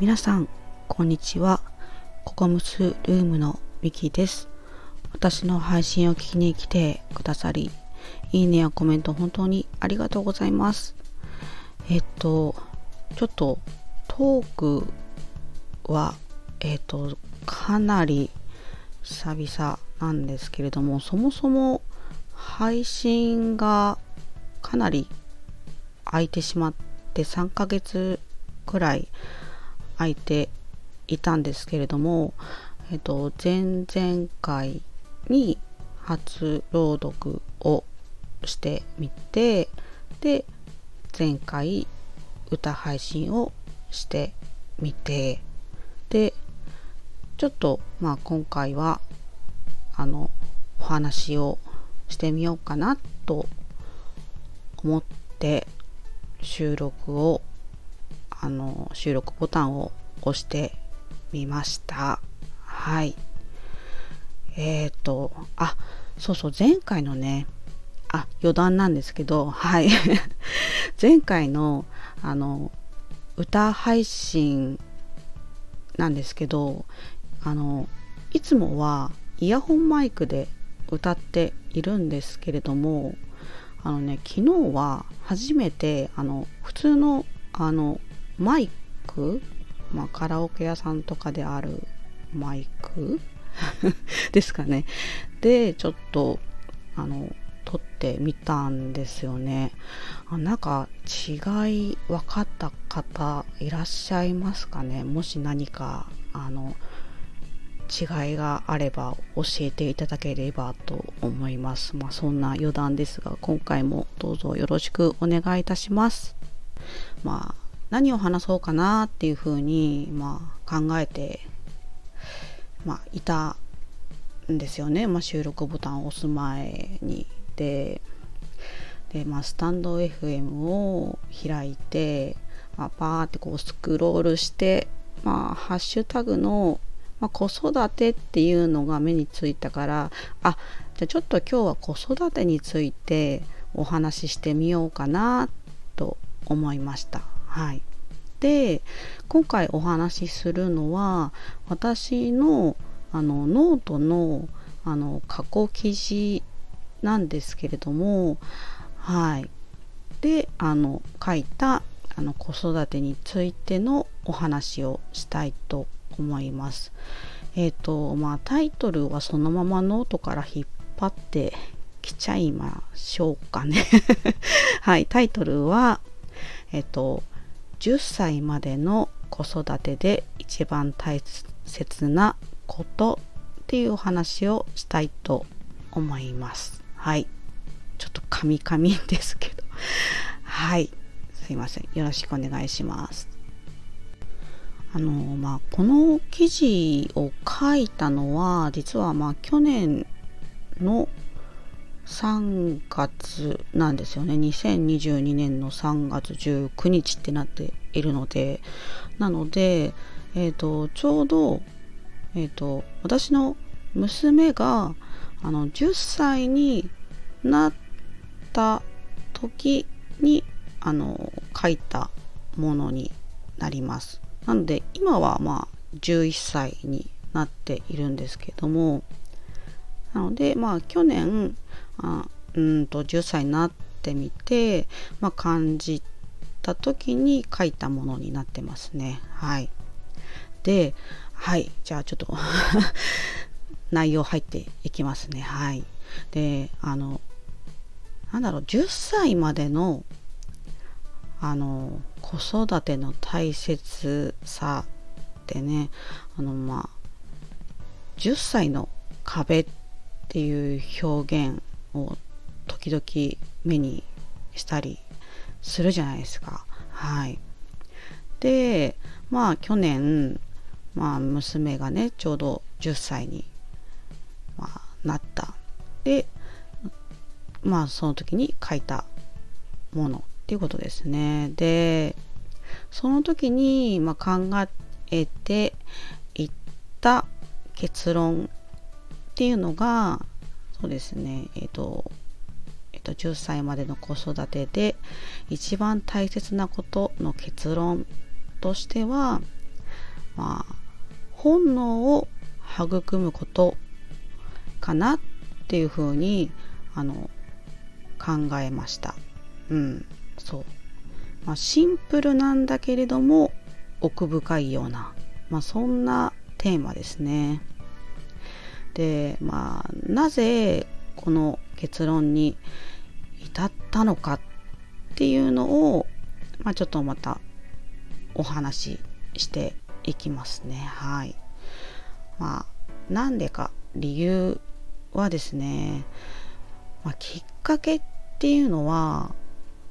皆さん、こんにちは。ココムスルームのミキです。私の配信を聞きに来てくださり、いいねやコメント本当にありがとうございます。えっと、ちょっとトークは、えっと、かなり久々なんですけれども、そもそも配信がかなり空いてしまって3ヶ月くらい空いていたんですけれども、えっと、前々回に初朗読をしてみてで前回歌配信をしてみてでちょっとまあ今回はあのお話をしてみようかなと思って収録をあの収録ボタンを押してみました。はい。えっ、ー、とあそうそう前回のねあ余談なんですけどはい。前回のあの歌配信なんですけどあのいつもはイヤホンマイクで歌っているんですけれどもあのね昨日は初めてあの普通のあのマイク、まあ、カラオケ屋さんとかであるマイク？ですかね。でちょっとあの撮ってみたんですよね。あなんか違い分かった方いらっしゃいますかね？もし何かあの違いがあれば教えていただければと思います。まあ、そんな余談ですが今回もどうぞよろしくお願いいたします。まあ何を話そうかなっていうふうに、まあ、考えて、まあ、いたんですよね、まあ、収録ボタンを押す前に。でで、まあ、スタンド FM を開いて、まあ、パーってこうスクロールして、まあ、ハッシュタグの、まあ、子育てっていうのが目についたからあじゃあちょっと今日は子育てについてお話ししてみようかなと思いました。はい、で今回お話しするのは私のあのノートのあの過去記事なんですけれどもはいであの書いたあの子育てについてのお話をしたいと思います。えっ、ー、とまあタイトルはそのままノートから引っ張ってきちゃいましょうかね。はいタイトルはえっ、ー、と10歳までの子育てで一番大切なことっていうお話をしたいと思います。はい。ちょっとカミカミですけど。はい。すいません。よろしくお願いします。あの、まあ、この記事を書いたのは、実はまあ去年の3月なんですよね。2022年の3月19日ってなっているので。なので、えーと、ちょうど、えーと、私の娘があの10歳になった時にあの書いたものになります。なので今はまあ11歳になっているんですけども。なのでまあ去年あうんと10歳になってみて、まあ、感じた時に書いたものになってますね。はい。で、はい。じゃあちょっと 内容入っていきますね。はい。で、あの、なんだろう、10歳までの、あの、子育ての大切さってね、あの、まあ、10歳の壁っていう表現を時々目にしたりするじゃないですか。はい。で、まあ去年、まあ娘がね、ちょうど10歳に、まあ、なった。で、まあその時に書いたものっていうことですね。で、その時に、まあ、考えていった結論っていうのが、そうですね、えっ、ー、と、えっ、ー、と、10歳までの子育てで一番大切なことの結論としては、まあ本能を育むことかなっていうふうにあの考えました。うん、そう。まあ、シンプルなんだけれども奥深いような、まあ、そんなテーマですね。で、まあ、なぜこの結論に至ったのかっていうのを、まあ、ちょっとまたお話ししていきますね。はい。まあ、なんでか理由はですね、まあ、きっかけっていうのは、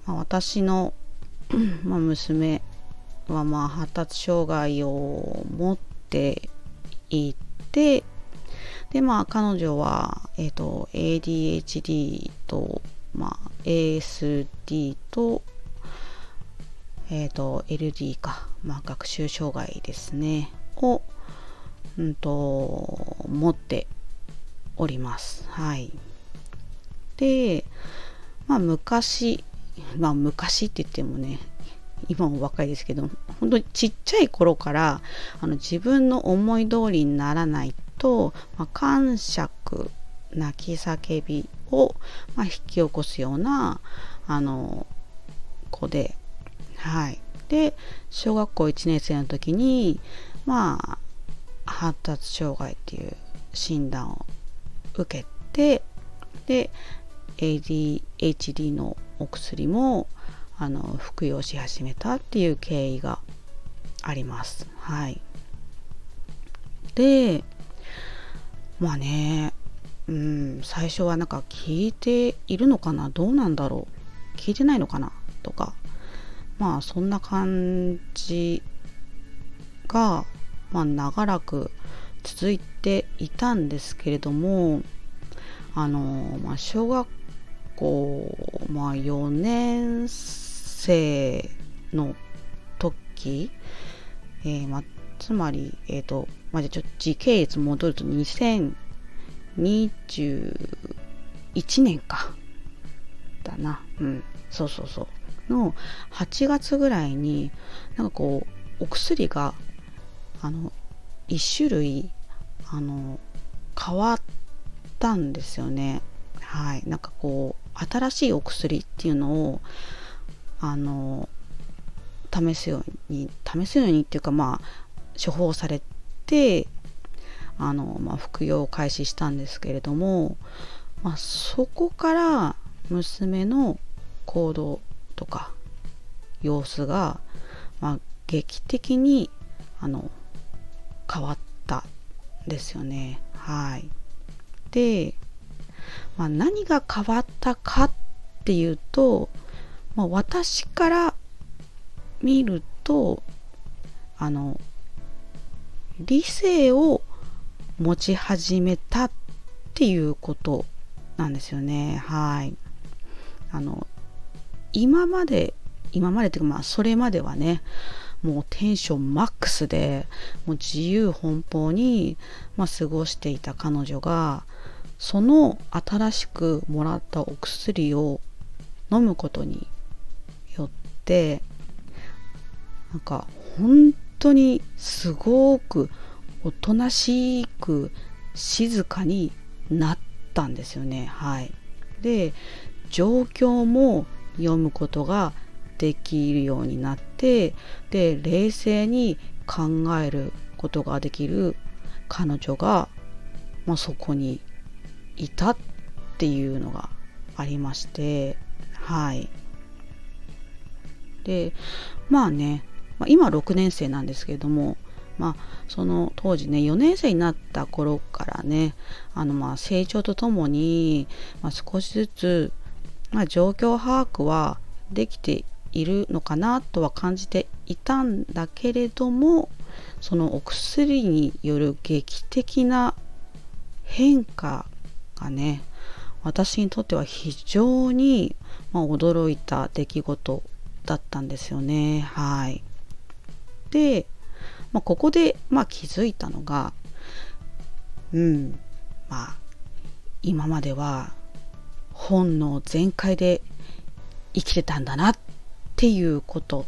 まあ、私のまあ娘はまあ発達障害を持っていてでまあ彼女は、えーと、ADHD と、まあ、ASD と,、えーと、LD か、まあ、学習障害ですねを、うんと、持っております。はい。で、まあ昔、まあ昔って言ってもね、今も若いですけど、本当にちっちゃい頃からあの自分の思い通りにならないと、まあ、感触、泣き叫びを、まあ、引き起こすようなあの子で、はい。で、小学校1年生の時に、まあ、発達障害っていう診断を受けて、で、ADHD のお薬もあの服用し始めたっていう経緯があります。はい。で、まあね、うん、最初はなんか聞いているのかな？どうなんだろう？聞いてないのかな？とか、まあそんな感じが、まあ長らく続いていたんですけれども、あの、まあ小学校、まあ4年生の時、えー、まあ、つまり、えっ、ー、と、まあ、じゃちょっと時系列戻ると2021年か。だな。うん。そうそうそう。の8月ぐらいに、なんかこう、お薬が、あの、1種類、あの、変わったんですよね。はい。なんかこう、新しいお薬っていうのを、あの試すように試すようにっていうかまあ処方されてあの、まあ、服用を開始したんですけれども、まあ、そこから娘の行動とか様子が、まあ、劇的にあの変わったんですよね。はい。で、まあ、何が変わったかっていうと、まあ、私から見るとあの理性を持ち始めたっていうことなんですよね。はい。あの今まで今までっていうかまあそれまではねもうテンションマックスでもう自由奔放に、まあ、過ごしていた彼女がその新しくもらったお薬を飲むことによってなんか本当にすごくおとなしく静かになったんですよね。はい。で状況も読むことができるようになってで冷静に考えることができる彼女が、まあ、そこにいたっていうのがありましてはい。でまあね、まあ、今6年生なんですけれどもまあその当時ね4年生になった頃からねあのまあ成長とともに、まあ、少しずつ、まあ、状況把握はできているのかなとは感じていたんだけれどもそのお薬による劇的な変化がね私にとっては非常に、ま、驚いた出来事だったんですよね。はい。で、まあ、ここで、まあ、気づいたのが、うん、まあ、今までは本能全開で生きてたんだなっていうこと。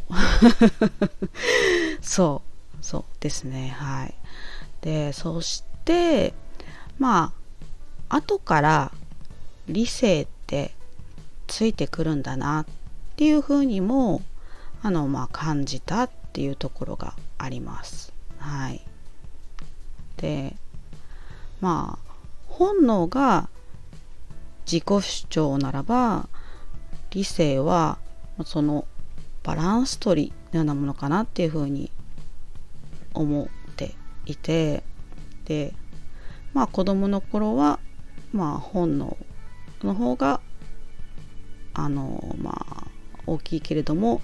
そう。そうですねはいでそしてまあ後から理性ってついてくるんだなっていうふうにもあのまあ感じたっっていうところがあります。はい。でまあ本能が自己主張ならば理性はそのバランス取りのようなものかなっていうふうに思っていてでまあ子供の頃はまあ本能の方があのまあ大きいけれども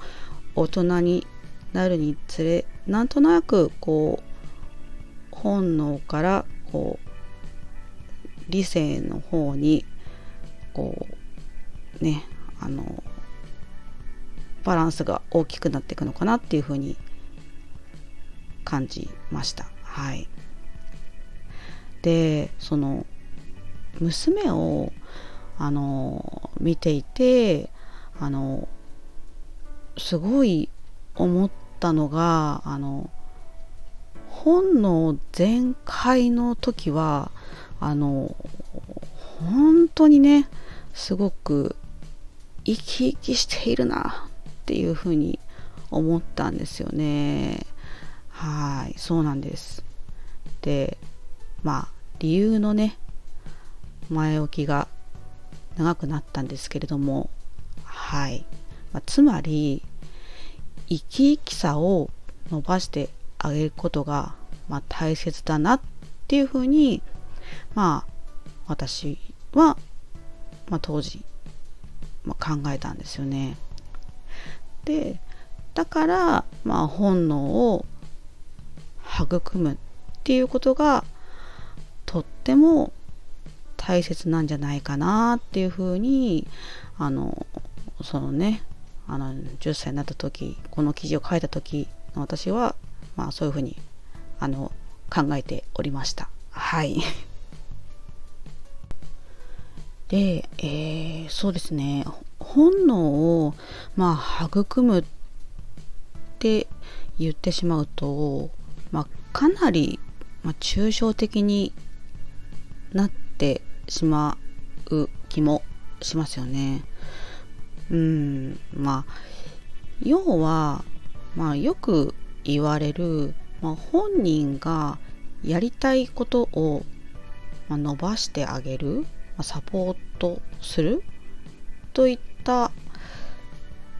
大人になるにつれなんとなくこう本能からこう理性の方にこうねあのバランスが大きくなっていくのかなっていうふうに感じました。はい。でその娘をあの見ていてあのすごい思ったのがあの本能全開の時はあの本当にねすごく生き生きしているなっていうふうに思ったんですよね。はい、そうなんです。で、まあ、理由のね、前置きが長くなったんですけれども、はい。まあ、つまり、生き生きさを伸ばしてあげることが、まあ、大切だなっていうふうに、まあ、私は、まあ、当時、まあ、考えたんですよね。でだからまあ本能を育むっていうことがとっても大切なんじゃないかなっていうふうにあのそのねあの10歳になった時この記事を書いた時の私はまあそういうふうにあの考えておりました。はい。で、えー、そうですね。本能をまあ育むって言ってしまうと、まあ、かなり、まあ、抽象的になってしまう気もしますよね。うんまあ要は、まあ、よく言われる、まあ、本人がやりたいことを、まあ、伸ばしてあげる、まあ、サポートするといった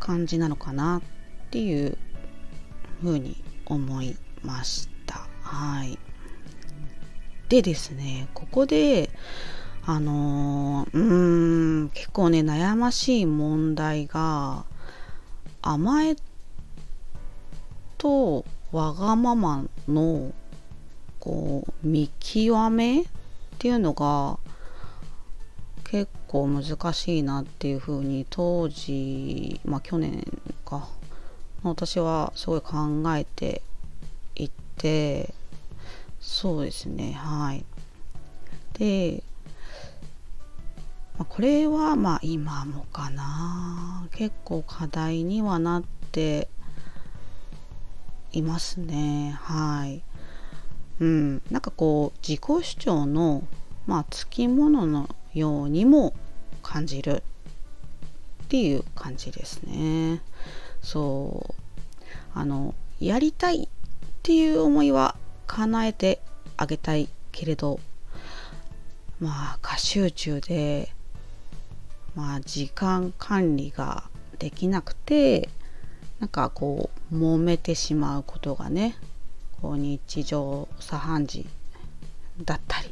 感じなのかなっていうふうに思いました。はい。でですね、ここで、あのー、うーん、結構ね、悩ましい問題が、甘えとわがままの、こう、見極めっていうのが、結構難しいなっていうふうに当時まあ去年か私はすごい考えていてそうですねはい。で、まあ、これはまあ今もかな。結構課題にはなっていますね。はい。うん。なんかこう自己主張のまあつきもののようにも感じるっていう感じですね。そう。あのやりたいっていう思いは叶えてあげたいけれどまあ過集中でまあ時間管理ができなくてなんかこう揉めてしまうことがねこう日常茶飯事だったり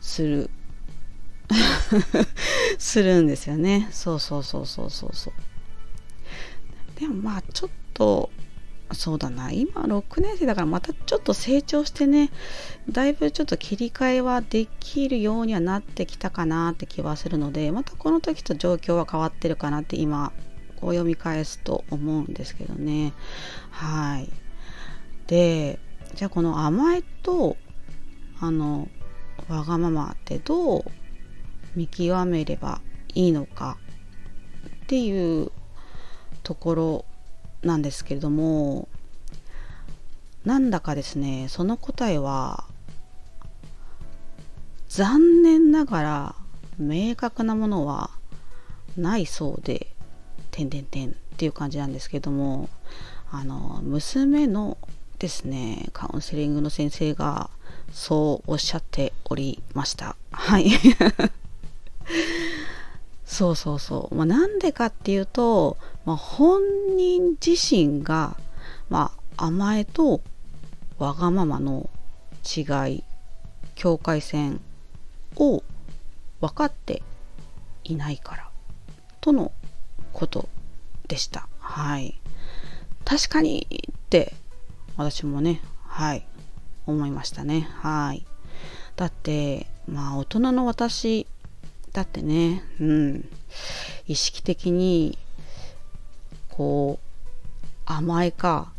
する するんですよね。そうそうそうそうそうそう。でもまあちょっとそうだな。今6年生だからまたちょっと成長してね。だいぶちょっと切り替えはできるようにはなってきたかなって気はするのでまたこの時と状況は変わってるかなって今こう読み返すと思うんですけどね。はい。でじゃあこの甘えとあのわがままってどう見極めればいいのかっていうところなんですけれどもなんだかですねその答えは残念ながら明確なものはないそうで点点点っていう感じなんですけどもあの娘のですねカウンセリングの先生がそうおっしゃっておりました。はい。そうそうそう、まあ、なんでかっていうと、まあ、本人自身が、まあ、甘えとわがままの違い境界線を分かっていないからとのことでした。はい。確かにって私もね、はい、思いましたね。はい。だって、まあ大人の私だってね、うん、意識的にこう甘えか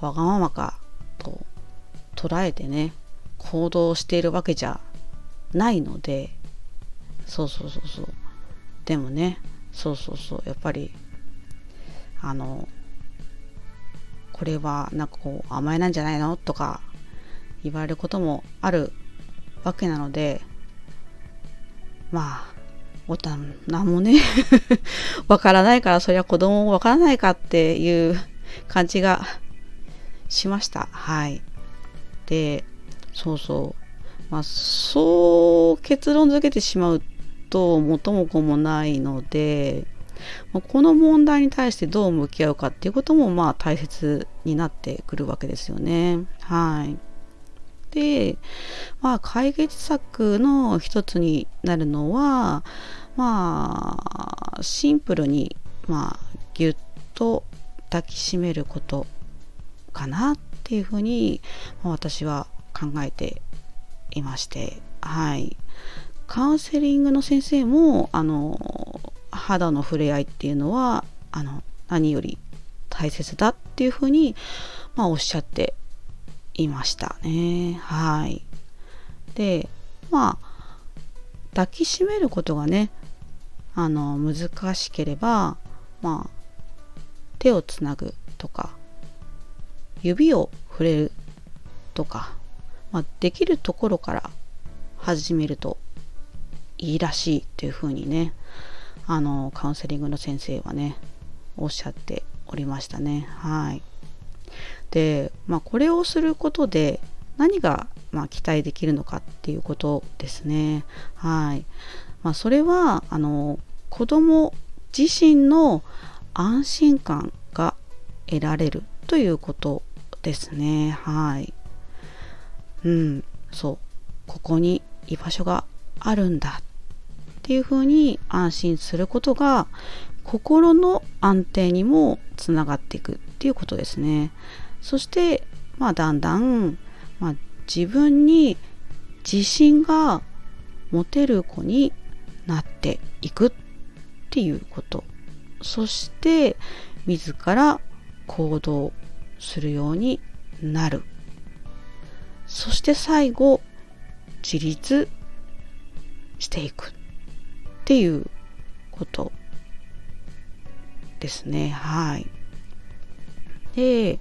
わがままかと捉えてね行動しているわけじゃないのでそうそうそうそう。でもねそうそうそう。やっぱりあのこれはなんかこう甘えなんじゃないの？とか言われることもあるわけなのでまあおたん何もね わからないからそりゃ子供もわからないかっていう感じがしましたはいでそうそうまあそう結論付けてしまうと元も子もないのでこの問題に対してどう向き合うかっていうこともまあ大切になってくるわけですよね。はい。で、まあ解決策の一つになるのは、まあシンプルにまあぎゅっと抱きしめることかなっていうふうに、まあ、私は考えていまして、はい。カウンセリングの先生もあの肌の触れ合いっていうのはあの何より大切だっていうふうに、まあ、おっしゃっていましたね。はい。でまあ抱きしめることがねあの難しければまあ手をつなぐとか指を触れるとか、まあ、できるところから始めるといいらしいっていうふうにねあのカウンセリングの先生はねおっしゃっておりましたねはいでまあこれをすることで何が、まあ、期待できるのかっていうことですね。はい。まあそれはあの子供自身の安心感が得られるということですね。はい。うん。そう。ここに居場所があるんだっていうふうに安心することが心の安定にもつながっていくっていうことですね。そして、まあ、だんだん、まあ、自分に自信が持てる子になっていくっていうこと。そして自ら行動するようになる。そして最後自立していくっていうこと。ですね。はい。で、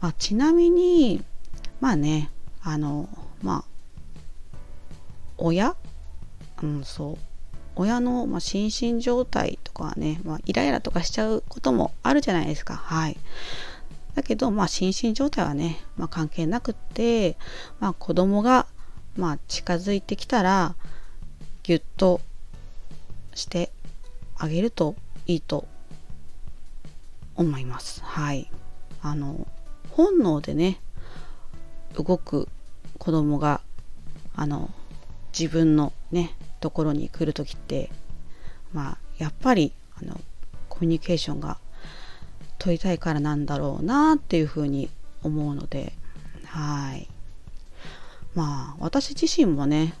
まあ、ちなみに、まあね、あの、まあ、親？うん、そう。親の、まあ、心身状態とかはね、まあ、イライラとかしちゃうこともあるじゃないですか。はい。だけど、まあ、心身状態はね、まあ、関係なくって、まあ、子供が、まあ、近づいてきたら、ぎゅっとしてあげるといいと思います。はい。あの、本能でね、動く子供が、あの、自分のね、ところに来る時って、まあ、やっぱり、あの、コミュニケーションが取りたいからなんだろうなっていうふうに思うので、はい。まあ、私自身もね、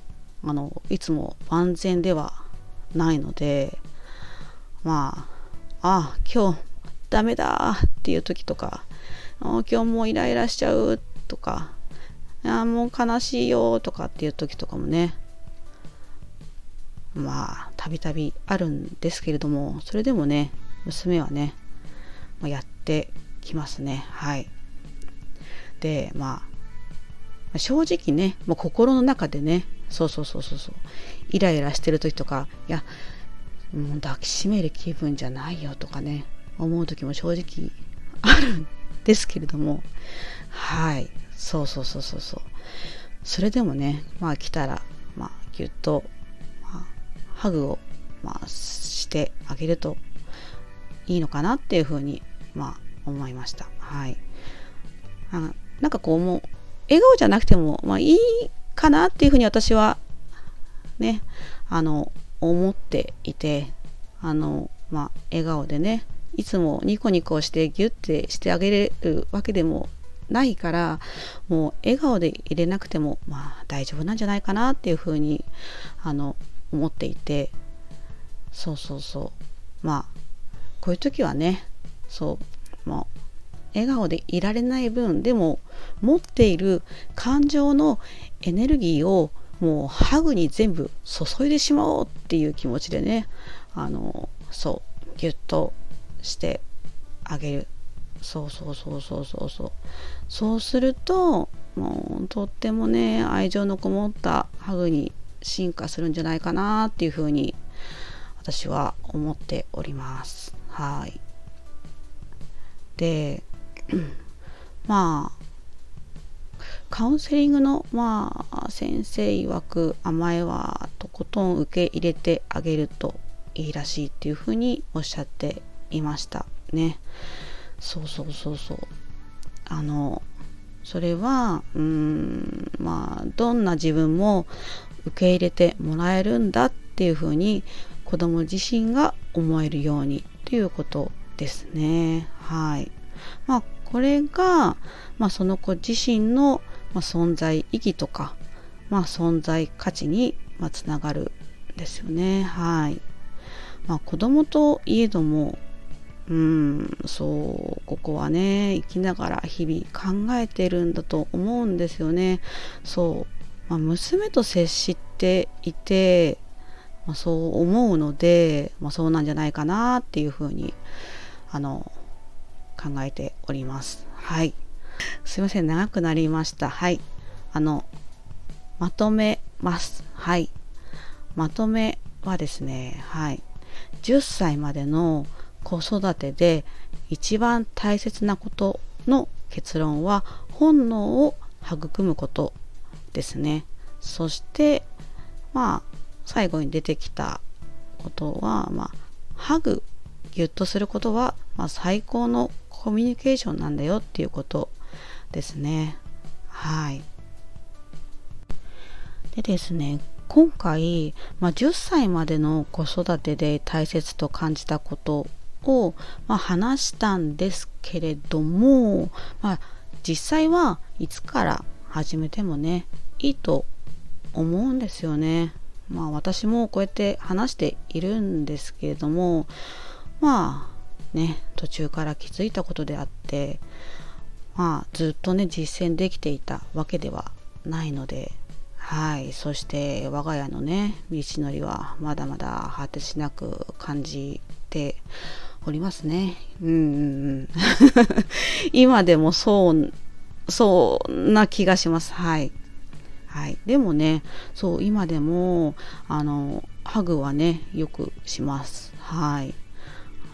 あの、いつも万全ではないのでまあああ今日ダメだっていう時とか今日もうイライラしちゃうとかあもう悲しいよとかっていう時とかもねまあたびたびあるんですけれどもそれでもね娘はね、ま、やってきますね。はい。でまあ正直ねもう心の中でねそうそうそうそうそうイライラしてる時とかいやもう抱きしめる気分じゃないよとかね思う時も正直あるんですけれども。はい。そうそうそうそうそう。それでもねまあ来たらまあぎゅっと、まあ、ハグを、まあ、してあげるといいのかなっていうふうにまあ思いました。はい。あなんかこうもう笑顔じゃなくてもまあいいかなっていうふうに私はねあの思っていてあのまあ笑顔でねいつもニコニコしてギュッてしてあげれるわけでもないからもう笑顔で入れなくてもまあ大丈夫なんじゃないかなっていうふうにあの思っていて。そうそうそう。まあこういう時はねそうもう笑顔でいられない分でも持っている感情のエネルギーをもうハグに全部注いでしまおうっていう気持ちでねあのそうギュッとしてあげる。そうそうそうそうそうそう。そうするともうとってもね愛情のこもったハグに進化するんじゃないかなっていうふうに私は思っております。はい。で まあカウンセリングの、まあ、先生曰く甘えはとことん受け入れてあげるといいらしいっていうふうにおっしゃっていましたね。そうそうそうそう。あのそれはうんまあどんな自分も受け入れてもらえるんだっていうふうに子供自身が思えるようにっていうことですね。はい。まあこれが、まあ、その子自身の、まあ、存在意義とか、まあ、存在価値に、まあ、つながるんですよね。はい。まあ、子供といえども、うん、そう、ここはね、生きながら日々考えてるんだと思うんですよね。そう、まあ、娘と接していて、まあ、そう思うので、まあ、そうなんじゃないかなっていうふうに、あの、考えております。はい。すいません、長くなりました。はい。あの、まとめます。はい。まとめはですね、はい。10歳までの子育てで一番大切なことの結論は本能を育むことですね。そして、まあ、最後に出てきたことは、まあ、ハグ、ギュッとすることは、まあ、最高のコミュニケーションなんだよっていうことですね。はい。でですね、今回、まあ、10歳までの子育てで大切と感じたことを、まあ、話したんですけれども、まあ、実際はいつから始めてもねいいと思うんですよね。まあ私もこうやって話しているんですけれどもまあね途中から気づいたことであってまあずっとね実践できていたわけではないのではいそして我が家のね道のりはまだまだ果てしなく感じておりますね。うん 今でもそうそんな気がします。はい。はい、でもねそう今でもあのハグはねよくします。はい。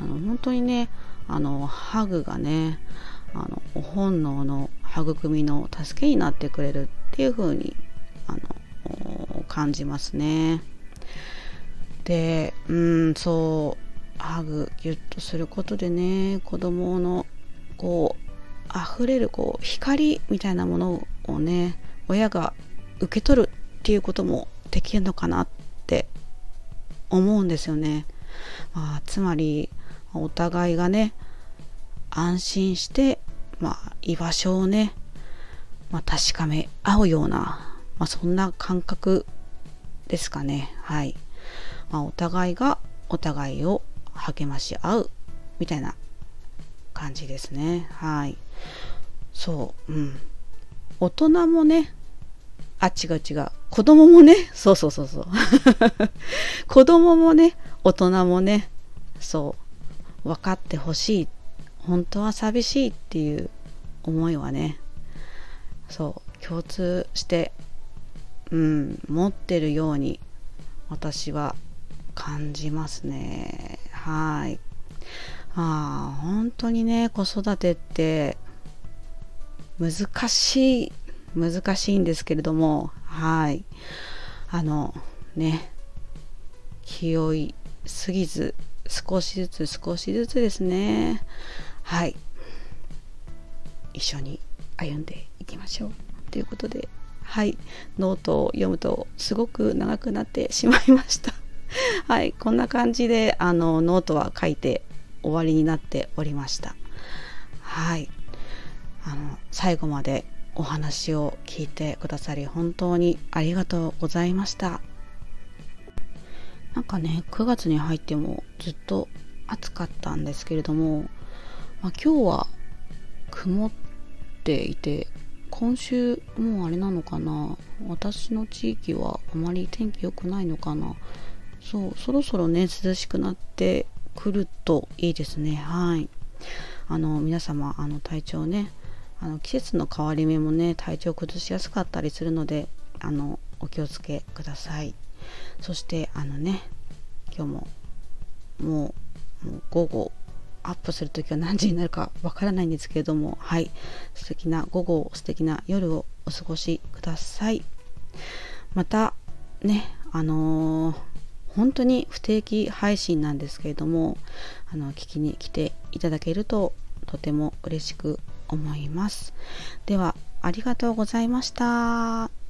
あの本当にねあのハグがねあの本能の育みの助けになってくれるっていう風にあの感じますね。でうんそうハグギュッとすることでね子供のこう溢れるこう光みたいなものをね親が受け取るっていうこともできるのかなって思うんですよね。まあ、つまりお互いがね安心して、まあ、居場所をね、まあ、確かめ合うような、まあ、そんな感覚ですかねはい、まあ、お互いがお互いを励まし合うみたいな感じですね。はい。そう。うん。大人もねあ違う違う。子供もねそうそうそうそう。子供もね大人もねそう。分かってほしい。本当は寂しいっていう思いはねそう。共通してうん持ってるように私は感じますね。はい。ああ本当にね子育てって難しい難しいんですけれどもはい。あのね気負いすぎず少しずつ少しずつですね。はい。一緒に歩んでいきましょう。ということではい。ノートを読むとすごく長くなってしまいました。はいこんな感じであのノートは書いて終わりになっておりました。はい。あの最後までお話を聞いてくださり本当にありがとうございました。なんかね9月に入ってもずっと暑かったんですけれども、まあ、今日は曇っていて今週もうあれなのかな。私の地域はあまり天気良くないのかな。そうそろそろね涼しくなってくるといいですね。はい。あの皆様あの体調ねあの季節の変わり目もね体調崩しやすかったりするのであのお気をつけください。そしてあのね今日ももうもう午後アップする時は何時になるかわからないんですけれどもはい。素敵な午後素敵な夜をお過ごしください。またねあのー、本当に不定期配信なんですけれどもあの聞きに来ていただけるととても嬉しく思いますではありがとうございました。